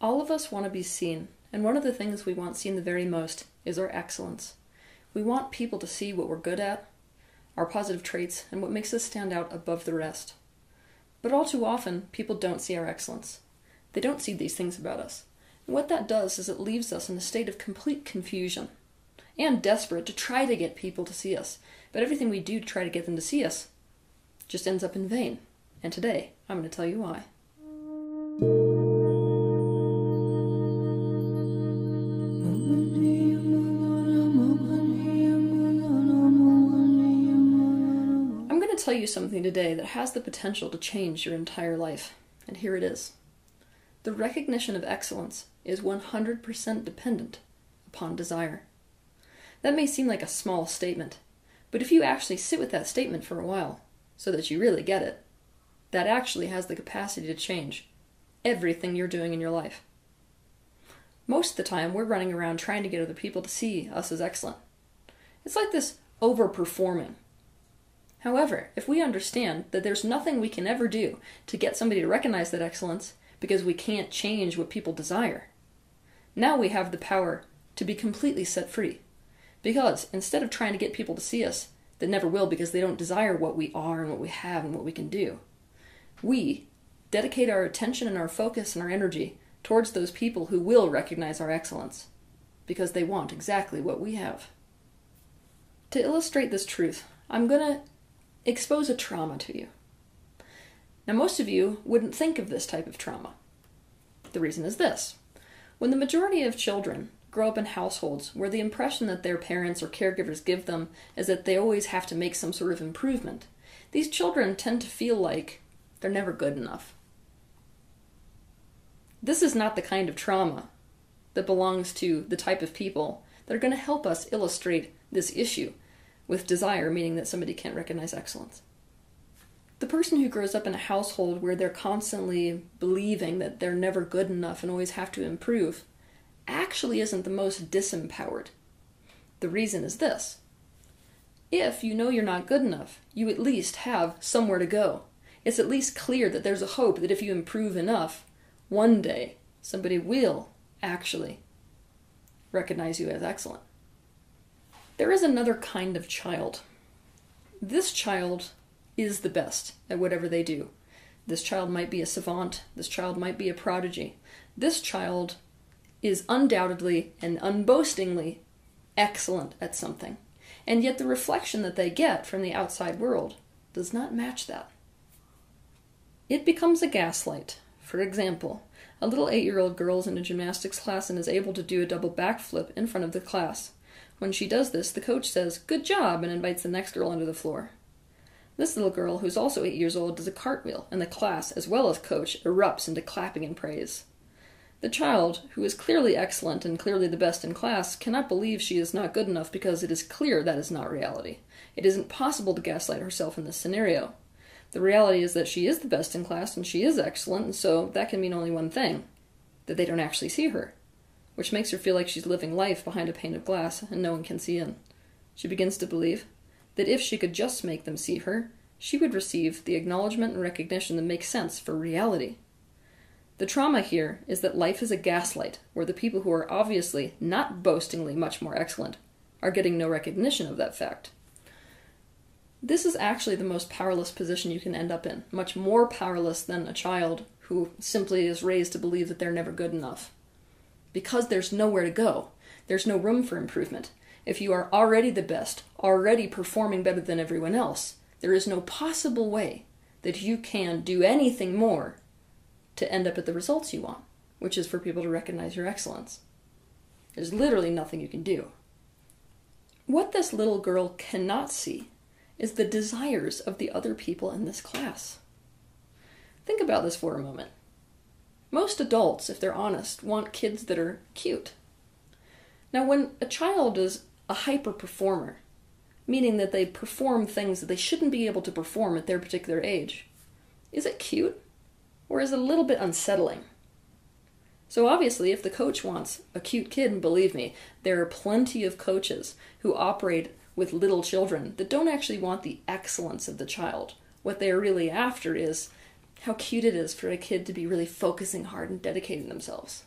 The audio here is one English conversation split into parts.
All of us want to be seen, and one of the things we want seen the very most is our excellence. We want people to see what we're good at, our positive traits, and what makes us stand out above the rest. But all too often, people don't see our excellence. They don't see these things about us. And what that does is it leaves us in a state of complete confusion and desperate to try to get people to see us. But everything we do to try to get them to see us just ends up in vain. And today, I'm going to tell you why. You something today that has the potential to change your entire life. And here it is. The recognition of excellence is 100% dependent upon desire. That may seem like a small statement, but if you actually sit with that statement for a while, so that you really get it, that actually has the capacity to change everything you're doing in your life. Most of the time, we're running around trying to get other people to see us as excellent. It's like this overperforming. However, if we understand that there's nothing we can ever do to get somebody to recognize that excellence because we can't change what people desire, now we have the power to be completely set free. Because instead of trying to get people to see us that never will because they don't desire what we are and what we have and what we can do, we dedicate our attention and our focus and our energy towards those people who will recognize our excellence because they want exactly what we have. To illustrate this truth, I'm going to expose a trauma to you. Now, most of you wouldn't think of this type of trauma. The reason is this when the majority of children grow up in households where the impression that their parents or caregivers give them is that they always have to make some sort of improvement, these children tend to feel like they're never good enough. This is not the kind of trauma that belongs to the type of people that are going to help us illustrate this issue with desire, meaning that somebody can't recognize excellence. The person who grows up in a household where they're constantly believing that they're never good enough and always have to improve actually isn't the most disempowered. The reason is this if you know you're not good enough, you at least have somewhere to go. It's at least clear that there's a hope that if you improve enough, one day somebody will actually recognize you as excellent. There is another kind of child. This child is the best at whatever they do. This child might be a savant. This child might be a prodigy. This child is undoubtedly and unboastingly excellent at something. And yet the reflection that they get from the outside world does not match that. It becomes a gaslight. For example, a little eight year old girl is in a gymnastics class and is able to do a double backflip in front of the class. When she does this, the coach says, Good job, and invites the next girl under the floor. This little girl, who's also eight years old, does a cartwheel, and the class, as well as coach, erupts into clapping and praise. The child, who is clearly excellent and clearly the best in class, cannot believe she is not good enough because it is clear that is not reality. It isn't possible to gaslight herself in this scenario. The reality is that she is the best in class and she is excellent, and so that can mean only one thing that they don't actually see her, which makes her feel like she's living life behind a pane of glass and no one can see in. She begins to believe that if she could just make them see her, she would receive the acknowledgement and recognition that makes sense for reality. The trauma here is that life is a gaslight where the people who are obviously not boastingly much more excellent are getting no recognition of that fact. This is actually the most powerless position you can end up in, much more powerless than a child who simply is raised to believe that they're never good enough. Because there's nowhere to go, there's no room for improvement. If you are already the best, already performing better than everyone else, there is no possible way that you can do anything more to end up at the results you want, which is for people to recognize your excellence. There's literally nothing you can do. What this little girl cannot see is the desires of the other people in this class. Think about this for a moment. Most adults, if they're honest, want kids that are cute. Now, when a child is a hyper performer, meaning that they perform things that they shouldn't be able to perform at their particular age, is it cute? Or is it a little bit unsettling? So, obviously, if the coach wants a cute kid, and believe me, there are plenty of coaches who operate with little children that don't actually want the excellence of the child. What they're really after is how cute it is for a kid to be really focusing hard and dedicating themselves.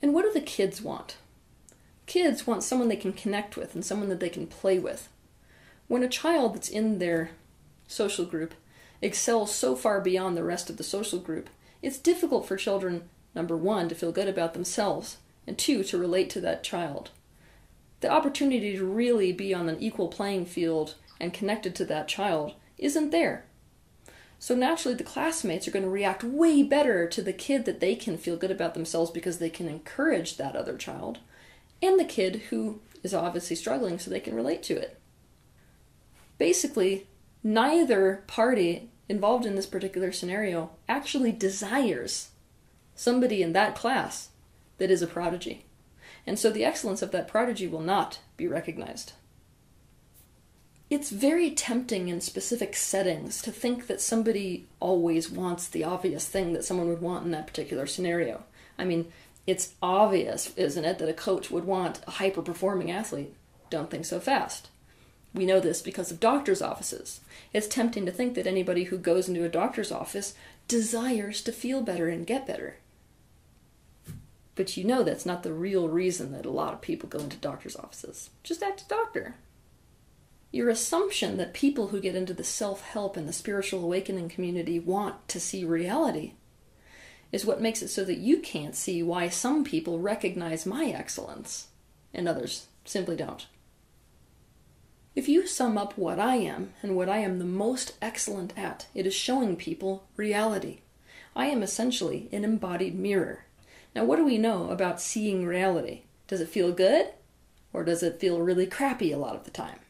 And what do the kids want? Kids want someone they can connect with and someone that they can play with. When a child that's in their social group excels so far beyond the rest of the social group, it's difficult for children, number one, to feel good about themselves, and two, to relate to that child. The opportunity to really be on an equal playing field and connected to that child isn't there. So naturally, the classmates are going to react way better to the kid that they can feel good about themselves because they can encourage that other child, and the kid who is obviously struggling so they can relate to it. Basically, neither party involved in this particular scenario actually desires somebody in that class that is a prodigy. And so the excellence of that prodigy will not be recognized. It's very tempting in specific settings to think that somebody always wants the obvious thing that someone would want in that particular scenario. I mean, it's obvious, isn't it, that a coach would want a hyper performing athlete? Don't think so fast. We know this because of doctors' offices. It's tempting to think that anybody who goes into a doctor's office desires to feel better and get better. But you know that's not the real reason that a lot of people go into doctor's offices. Just act a doctor. Your assumption that people who get into the self help and the spiritual awakening community want to see reality is what makes it so that you can't see why some people recognize my excellence and others simply don't. If you sum up what I am and what I am the most excellent at, it is showing people reality. I am essentially an embodied mirror. Now, what do we know about seeing reality? Does it feel good? Or does it feel really crappy a lot of the time?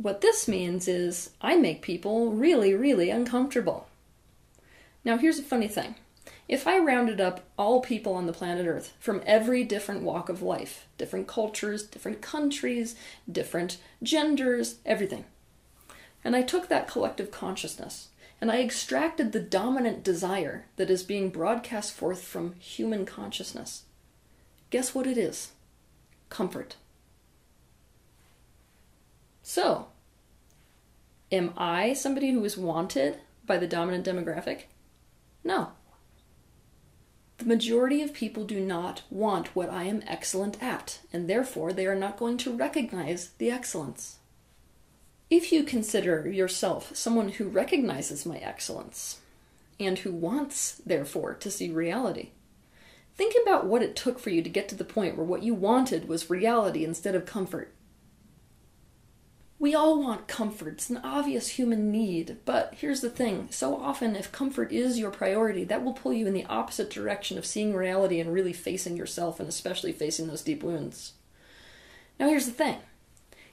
What this means is I make people really, really uncomfortable. Now, here's a funny thing. If I rounded up all people on the planet Earth from every different walk of life, different cultures, different countries, different genders, everything, and I took that collective consciousness and I extracted the dominant desire that is being broadcast forth from human consciousness, guess what it is? Comfort. So, am I somebody who is wanted by the dominant demographic? No. The majority of people do not want what I am excellent at, and therefore they are not going to recognize the excellence. If you consider yourself someone who recognizes my excellence, and who wants, therefore, to see reality, think about what it took for you to get to the point where what you wanted was reality instead of comfort. We all want comfort. It's an obvious human need. But here's the thing so often, if comfort is your priority, that will pull you in the opposite direction of seeing reality and really facing yourself, and especially facing those deep wounds. Now, here's the thing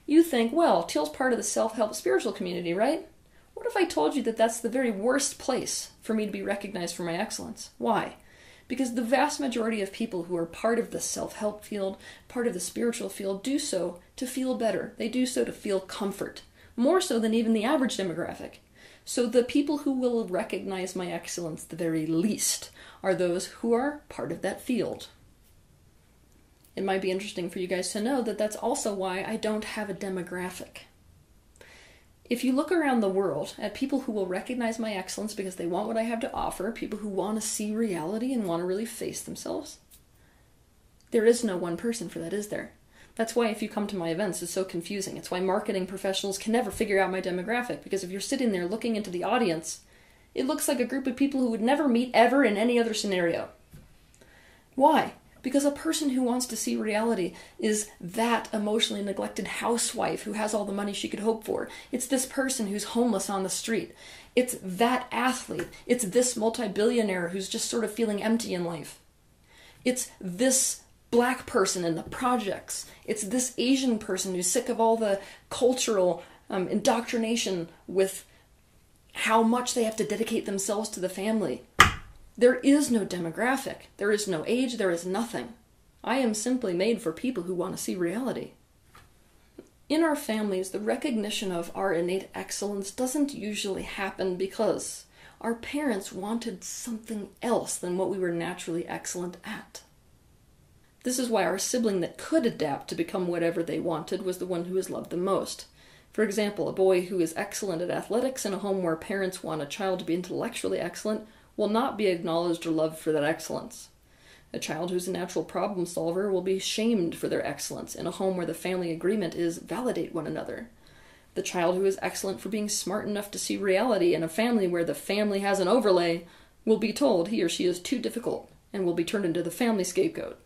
you think, well, Teal's part of the self help spiritual community, right? What if I told you that that's the very worst place for me to be recognized for my excellence? Why? Because the vast majority of people who are part of the self help field, part of the spiritual field, do so to feel better. They do so to feel comfort, more so than even the average demographic. So the people who will recognize my excellence the very least are those who are part of that field. It might be interesting for you guys to know that that's also why I don't have a demographic. If you look around the world at people who will recognize my excellence because they want what I have to offer, people who want to see reality and want to really face themselves, there is no one person for that, is there? That's why if you come to my events, it's so confusing. It's why marketing professionals can never figure out my demographic because if you're sitting there looking into the audience, it looks like a group of people who would never meet ever in any other scenario. Why? Because a person who wants to see reality is that emotionally neglected housewife who has all the money she could hope for. It's this person who's homeless on the street. It's that athlete. It's this multi billionaire who's just sort of feeling empty in life. It's this black person in the projects. It's this Asian person who's sick of all the cultural um, indoctrination with how much they have to dedicate themselves to the family. There is no demographic, there is no age, there is nothing. I am simply made for people who want to see reality. In our families, the recognition of our innate excellence doesn't usually happen because our parents wanted something else than what we were naturally excellent at. This is why our sibling that could adapt to become whatever they wanted was the one who was loved the most, For example, a boy who is excellent at athletics in a home where parents want a child to be intellectually excellent will not be acknowledged or loved for that excellence. A child who's a natural problem solver will be shamed for their excellence in a home where the family agreement is validate one another. The child who is excellent for being smart enough to see reality in a family where the family has an overlay will be told he or she is too difficult and will be turned into the family scapegoat.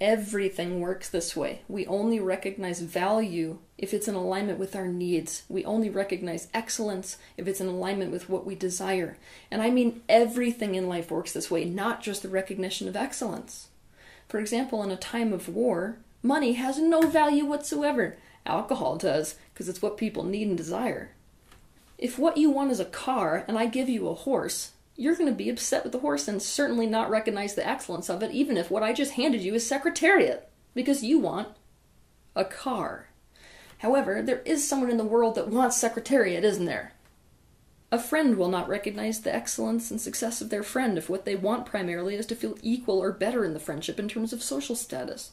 Everything works this way. We only recognize value if it's in alignment with our needs. We only recognize excellence if it's in alignment with what we desire. And I mean everything in life works this way, not just the recognition of excellence. For example, in a time of war, money has no value whatsoever. Alcohol does, because it's what people need and desire. If what you want is a car and I give you a horse, you're going to be upset with the horse and certainly not recognize the excellence of it, even if what I just handed you is Secretariat, because you want a car. However, there is someone in the world that wants Secretariat, isn't there? A friend will not recognize the excellence and success of their friend if what they want primarily is to feel equal or better in the friendship in terms of social status.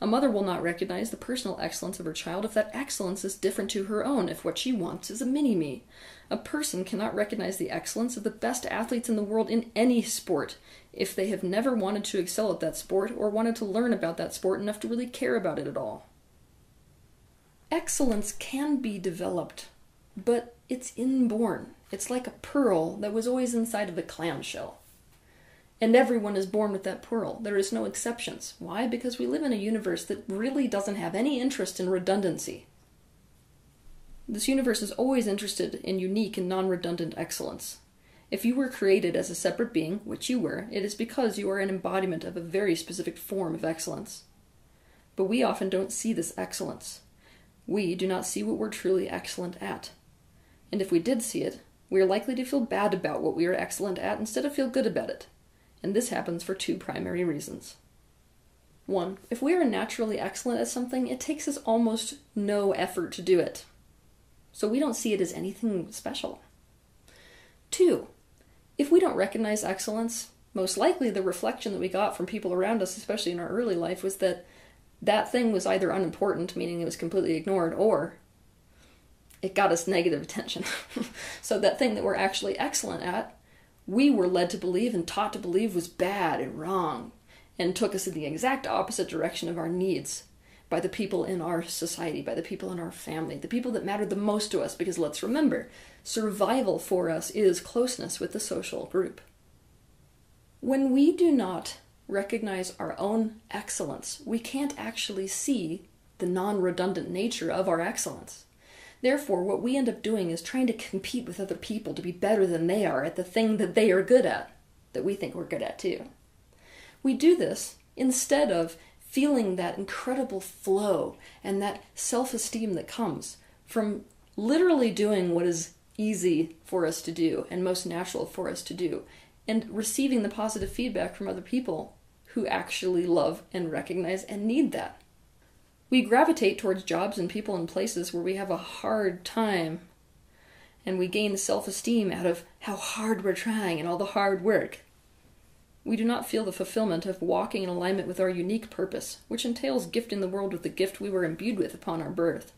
A mother will not recognize the personal excellence of her child if that excellence is different to her own, if what she wants is a mini me. A person cannot recognize the excellence of the best athletes in the world in any sport if they have never wanted to excel at that sport or wanted to learn about that sport enough to really care about it at all. Excellence can be developed, but it's inborn. It's like a pearl that was always inside of the clamshell. And everyone is born with that pearl. There is no exceptions. Why? Because we live in a universe that really doesn't have any interest in redundancy. This universe is always interested in unique and non redundant excellence. If you were created as a separate being, which you were, it is because you are an embodiment of a very specific form of excellence. But we often don't see this excellence. We do not see what we're truly excellent at. And if we did see it, we are likely to feel bad about what we are excellent at instead of feel good about it. And this happens for two primary reasons. One, if we are naturally excellent at something, it takes us almost no effort to do it so we don't see it as anything special. Two, if we don't recognize excellence, most likely the reflection that we got from people around us, especially in our early life, was that that thing was either unimportant, meaning it was completely ignored, or it got us negative attention. so that thing that we're actually excellent at, we were led to believe and taught to believe was bad and wrong, and took us in the exact opposite direction of our needs by the people in our society, by the people in our family, the people that matter the most to us, because let's remember, survival for us is closeness with the social group. When we do not recognize our own excellence, we can't actually see the non redundant nature of our excellence. Therefore, what we end up doing is trying to compete with other people to be better than they are at the thing that they are good at, that we think we're good at too. We do this instead of feeling that incredible flow and that self esteem that comes from literally doing what is easy for us to do and most natural for us to do, and receiving the positive feedback from other people who actually love and recognize and need that. We gravitate towards jobs and people and places where we have a hard time, and we gain self esteem out of how hard we're trying and all the hard work we do not feel the fulfillment of walking in alignment with our unique purpose, which entails gifting the world with the gift we were imbued with upon our birth.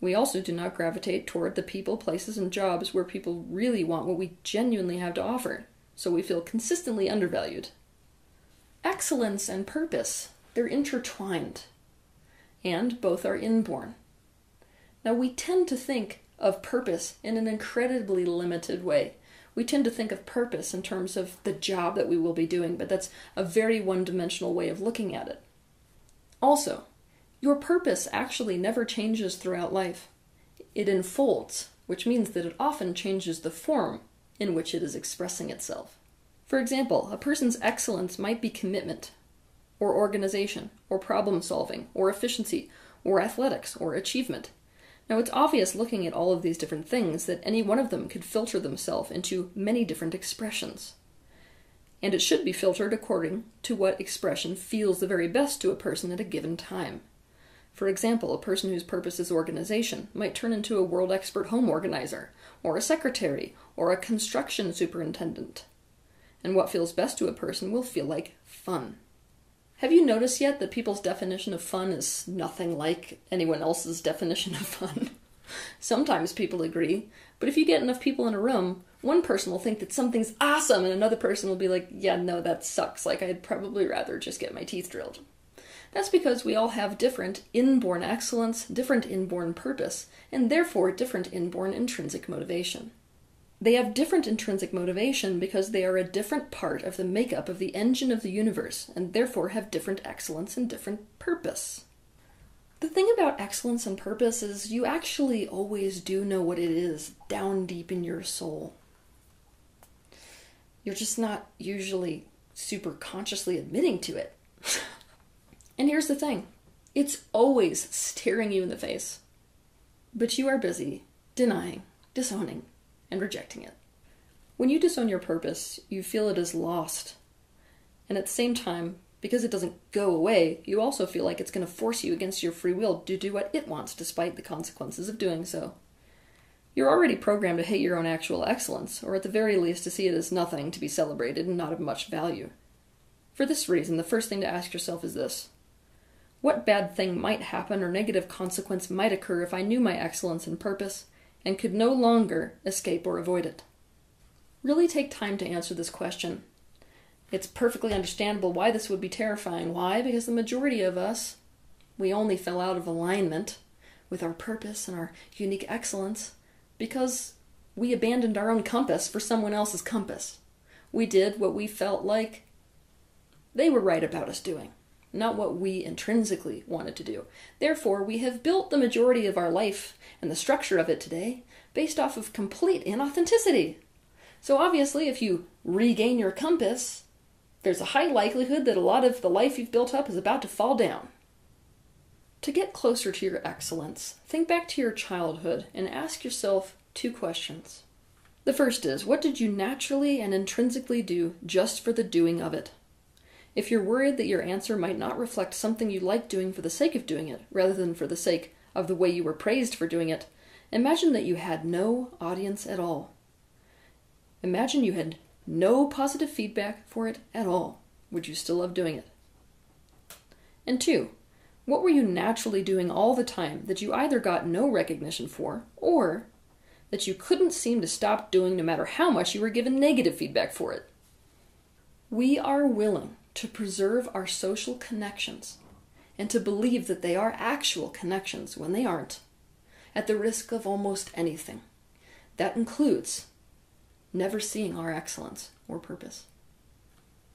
We also do not gravitate toward the people, places, and jobs where people really want what we genuinely have to offer, so we feel consistently undervalued. Excellence and purpose, they're intertwined, and both are inborn. Now, we tend to think of purpose in an incredibly limited way we tend to think of purpose in terms of the job that we will be doing, but that's a very one dimensional way of looking at it. Also, your purpose actually never changes throughout life. It unfolds, which means that it often changes the form in which it is expressing itself. For example, a person's excellence might be commitment, or organization, or problem solving, or efficiency, or athletics, or achievement. Now, it's obvious looking at all of these different things that any one of them could filter themselves into many different expressions. And it should be filtered according to what expression feels the very best to a person at a given time. For example, a person whose purpose is organization might turn into a world expert home organizer, or a secretary, or a construction superintendent. And what feels best to a person will feel like fun. Have you noticed yet that people's definition of fun is nothing like anyone else's definition of fun? Sometimes people agree, but if you get enough people in a room, one person will think that something's awesome and another person will be like, yeah, no, that sucks. Like, I'd probably rather just get my teeth drilled. That's because we all have different inborn excellence, different inborn purpose, and therefore different inborn intrinsic motivation. They have different intrinsic motivation because they are a different part of the makeup of the engine of the universe, and therefore have different excellence and different purpose. The thing about excellence and purpose is you actually always do know what it is down deep in your soul. You're just not usually super consciously admitting to it. and here's the thing it's always staring you in the face. But you are busy denying, disowning, and rejecting it. When you disown your purpose, you feel it is lost. And at the same time, because it doesn't go away, you also feel like it's going to force you against your free will to do what it wants despite the consequences of doing so. You're already programmed to hate your own actual excellence, or at the very least to see it as nothing to be celebrated and not of much value. For this reason, the first thing to ask yourself is this What bad thing might happen or negative consequence might occur if I knew my excellence and purpose and could no longer escape or avoid it? Really take time to answer this question. It's perfectly understandable why this would be terrifying. Why? Because the majority of us, we only fell out of alignment with our purpose and our unique excellence because we abandoned our own compass for someone else's compass. We did what we felt like they were right about us doing, not what we intrinsically wanted to do. Therefore, we have built the majority of our life and the structure of it today based off of complete inauthenticity. So, obviously, if you regain your compass, there's a high likelihood that a lot of the life you've built up is about to fall down. To get closer to your excellence, think back to your childhood and ask yourself two questions. The first is What did you naturally and intrinsically do just for the doing of it? If you're worried that your answer might not reflect something you like doing for the sake of doing it, rather than for the sake of the way you were praised for doing it, imagine that you had no audience at all. Imagine you had no positive feedback for it at all. Would you still love doing it? And two, what were you naturally doing all the time that you either got no recognition for, or that you couldn't seem to stop doing no matter how much you were given negative feedback for it? We are willing to preserve our social connections and to believe that they are actual connections when they aren't, at the risk of almost anything. That includes never seeing our excellence or purpose.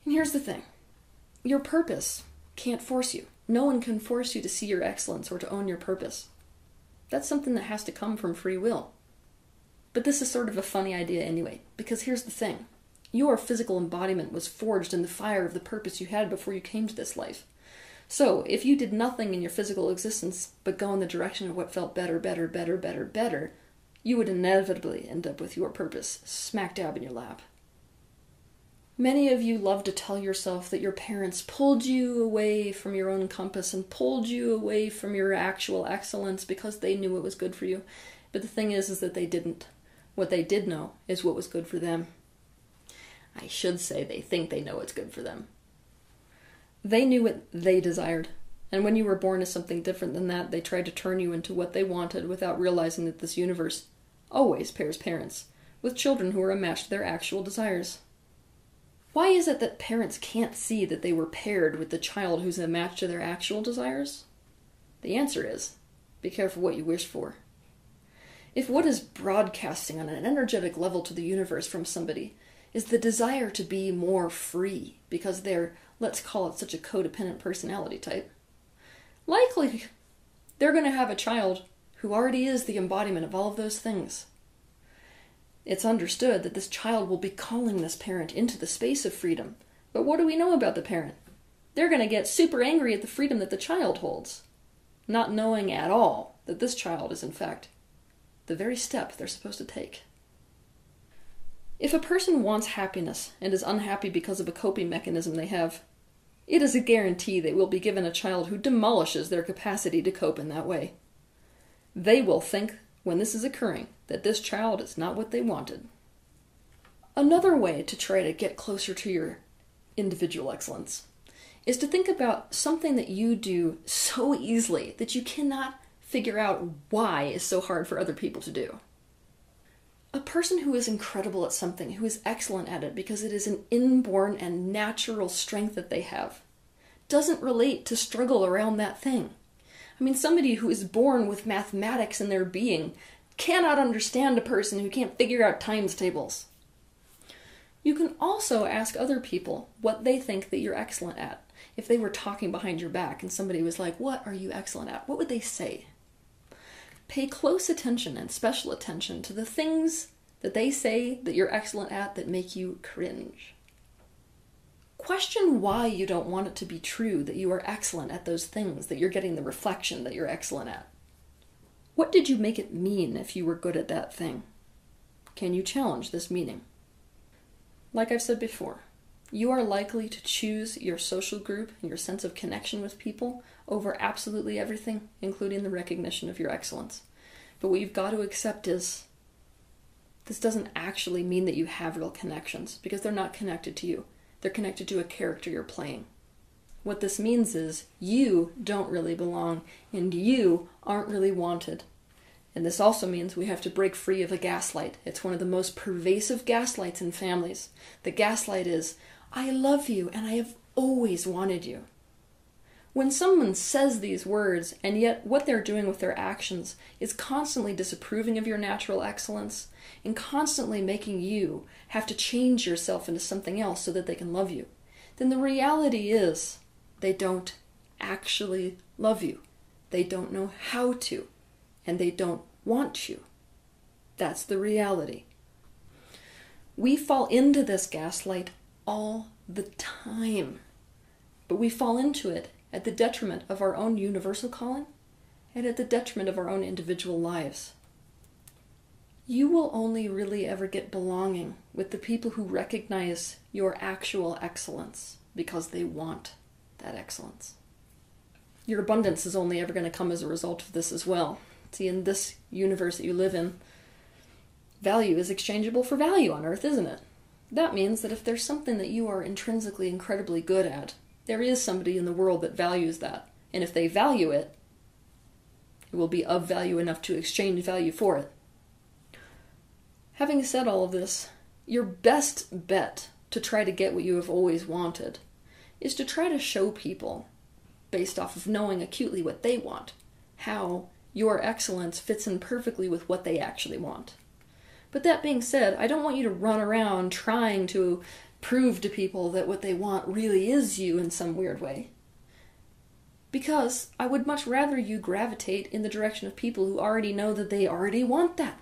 And here's the thing your purpose can't force you. No one can force you to see your excellence or to own your purpose. That's something that has to come from free will. But this is sort of a funny idea anyway, because here's the thing your physical embodiment was forged in the fire of the purpose you had before you came to this life. So, if you did nothing in your physical existence but go in the direction of what felt better, better, better, better, better, you would inevitably end up with your purpose smack dab in your lap. Many of you love to tell yourself that your parents pulled you away from your own compass and pulled you away from your actual excellence because they knew what was good for you. But the thing is is that they didn't. What they did know is what was good for them. I should say they think they know what's good for them. They knew what they desired, and when you were born as something different than that, they tried to turn you into what they wanted without realizing that this universe always pairs parents with children who are a match to their actual desires. Why is it that parents can't see that they were paired with the child who's a match to their actual desires? The answer is be careful what you wish for. If what is broadcasting on an energetic level to the universe from somebody is the desire to be more free because they're, let's call it, such a codependent personality type, likely they're going to have a child who already is the embodiment of all of those things. It's understood that this child will be calling this parent into the space of freedom. But what do we know about the parent? They're going to get super angry at the freedom that the child holds, not knowing at all that this child is, in fact, the very step they're supposed to take. If a person wants happiness and is unhappy because of a coping mechanism they have, it is a guarantee they will be given a child who demolishes their capacity to cope in that way. They will think, when this is occurring, that this child is not what they wanted. Another way to try to get closer to your individual excellence is to think about something that you do so easily that you cannot figure out why is so hard for other people to do. A person who is incredible at something, who is excellent at it because it is an inborn and natural strength that they have, doesn't relate to struggle around that thing. I mean, somebody who is born with mathematics in their being cannot understand a person who can't figure out times tables. You can also ask other people what they think that you're excellent at. If they were talking behind your back and somebody was like, What are you excellent at? What would they say? Pay close attention and special attention to the things that they say that you're excellent at that make you cringe. Question why you don't want it to be true that you are excellent at those things, that you're getting the reflection that you're excellent at. What did you make it mean if you were good at that thing? Can you challenge this meaning? Like I've said before, you are likely to choose your social group and your sense of connection with people over absolutely everything, including the recognition of your excellence. But what you've got to accept is this doesn't actually mean that you have real connections because they're not connected to you. They're connected to a character you're playing. What this means is you don't really belong and you aren't really wanted. And this also means we have to break free of a gaslight. It's one of the most pervasive gaslights in families. The gaslight is, I love you and I have always wanted you. When someone says these words, and yet what they're doing with their actions is constantly disapproving of your natural excellence and constantly making you have to change yourself into something else so that they can love you, then the reality is they don't actually love you. They don't know how to and they don't want you. That's the reality. We fall into this gaslight all the time, but we fall into it at the detriment of our own universal calling and at the detriment of our own individual lives. You will only really ever get belonging with the people who recognize your actual excellence because they want that excellence. Your abundance is only ever going to come as a result of this as well. See, in this universe that you live in, value is exchangeable for value on Earth, isn't it? That means that if there's something that you are intrinsically incredibly good at, there is somebody in the world that values that. And if they value it, it will be of value enough to exchange value for it. Having said all of this, your best bet to try to get what you have always wanted is to try to show people, based off of knowing acutely what they want, how your excellence fits in perfectly with what they actually want. But that being said, I don't want you to run around trying to prove to people that what they want really is you in some weird way. Because I would much rather you gravitate in the direction of people who already know that they already want that.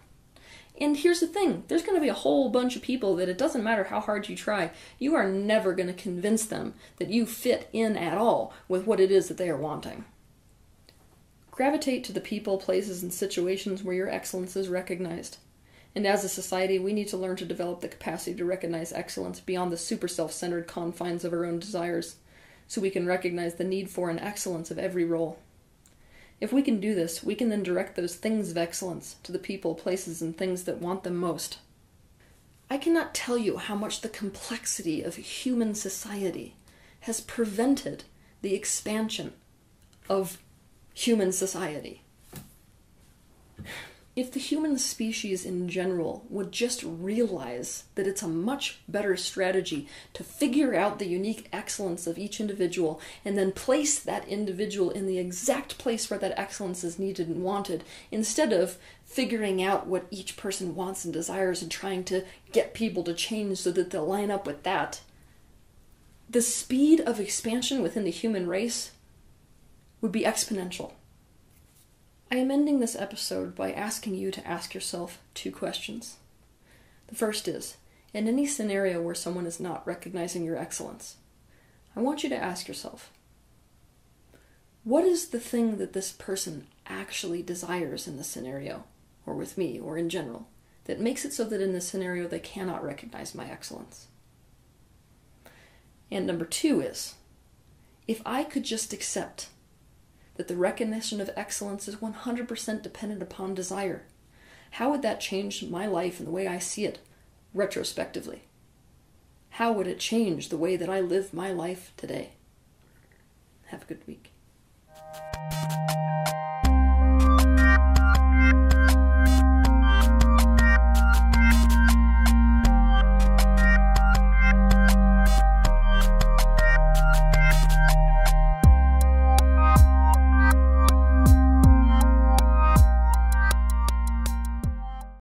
And here's the thing there's going to be a whole bunch of people that it doesn't matter how hard you try, you are never going to convince them that you fit in at all with what it is that they are wanting. Gravitate to the people, places, and situations where your excellence is recognized. And as a society, we need to learn to develop the capacity to recognize excellence beyond the super self centered confines of our own desires, so we can recognize the need for an excellence of every role. If we can do this, we can then direct those things of excellence to the people, places, and things that want them most. I cannot tell you how much the complexity of human society has prevented the expansion of human society. If the human species in general would just realize that it's a much better strategy to figure out the unique excellence of each individual and then place that individual in the exact place where that excellence is needed and wanted, instead of figuring out what each person wants and desires and trying to get people to change so that they'll line up with that, the speed of expansion within the human race would be exponential. I am ending this episode by asking you to ask yourself two questions. The first is In any scenario where someone is not recognizing your excellence, I want you to ask yourself What is the thing that this person actually desires in the scenario, or with me, or in general, that makes it so that in this scenario they cannot recognize my excellence? And number two is If I could just accept that the recognition of excellence is 100% dependent upon desire. How would that change my life and the way I see it retrospectively? How would it change the way that I live my life today? Have a good week.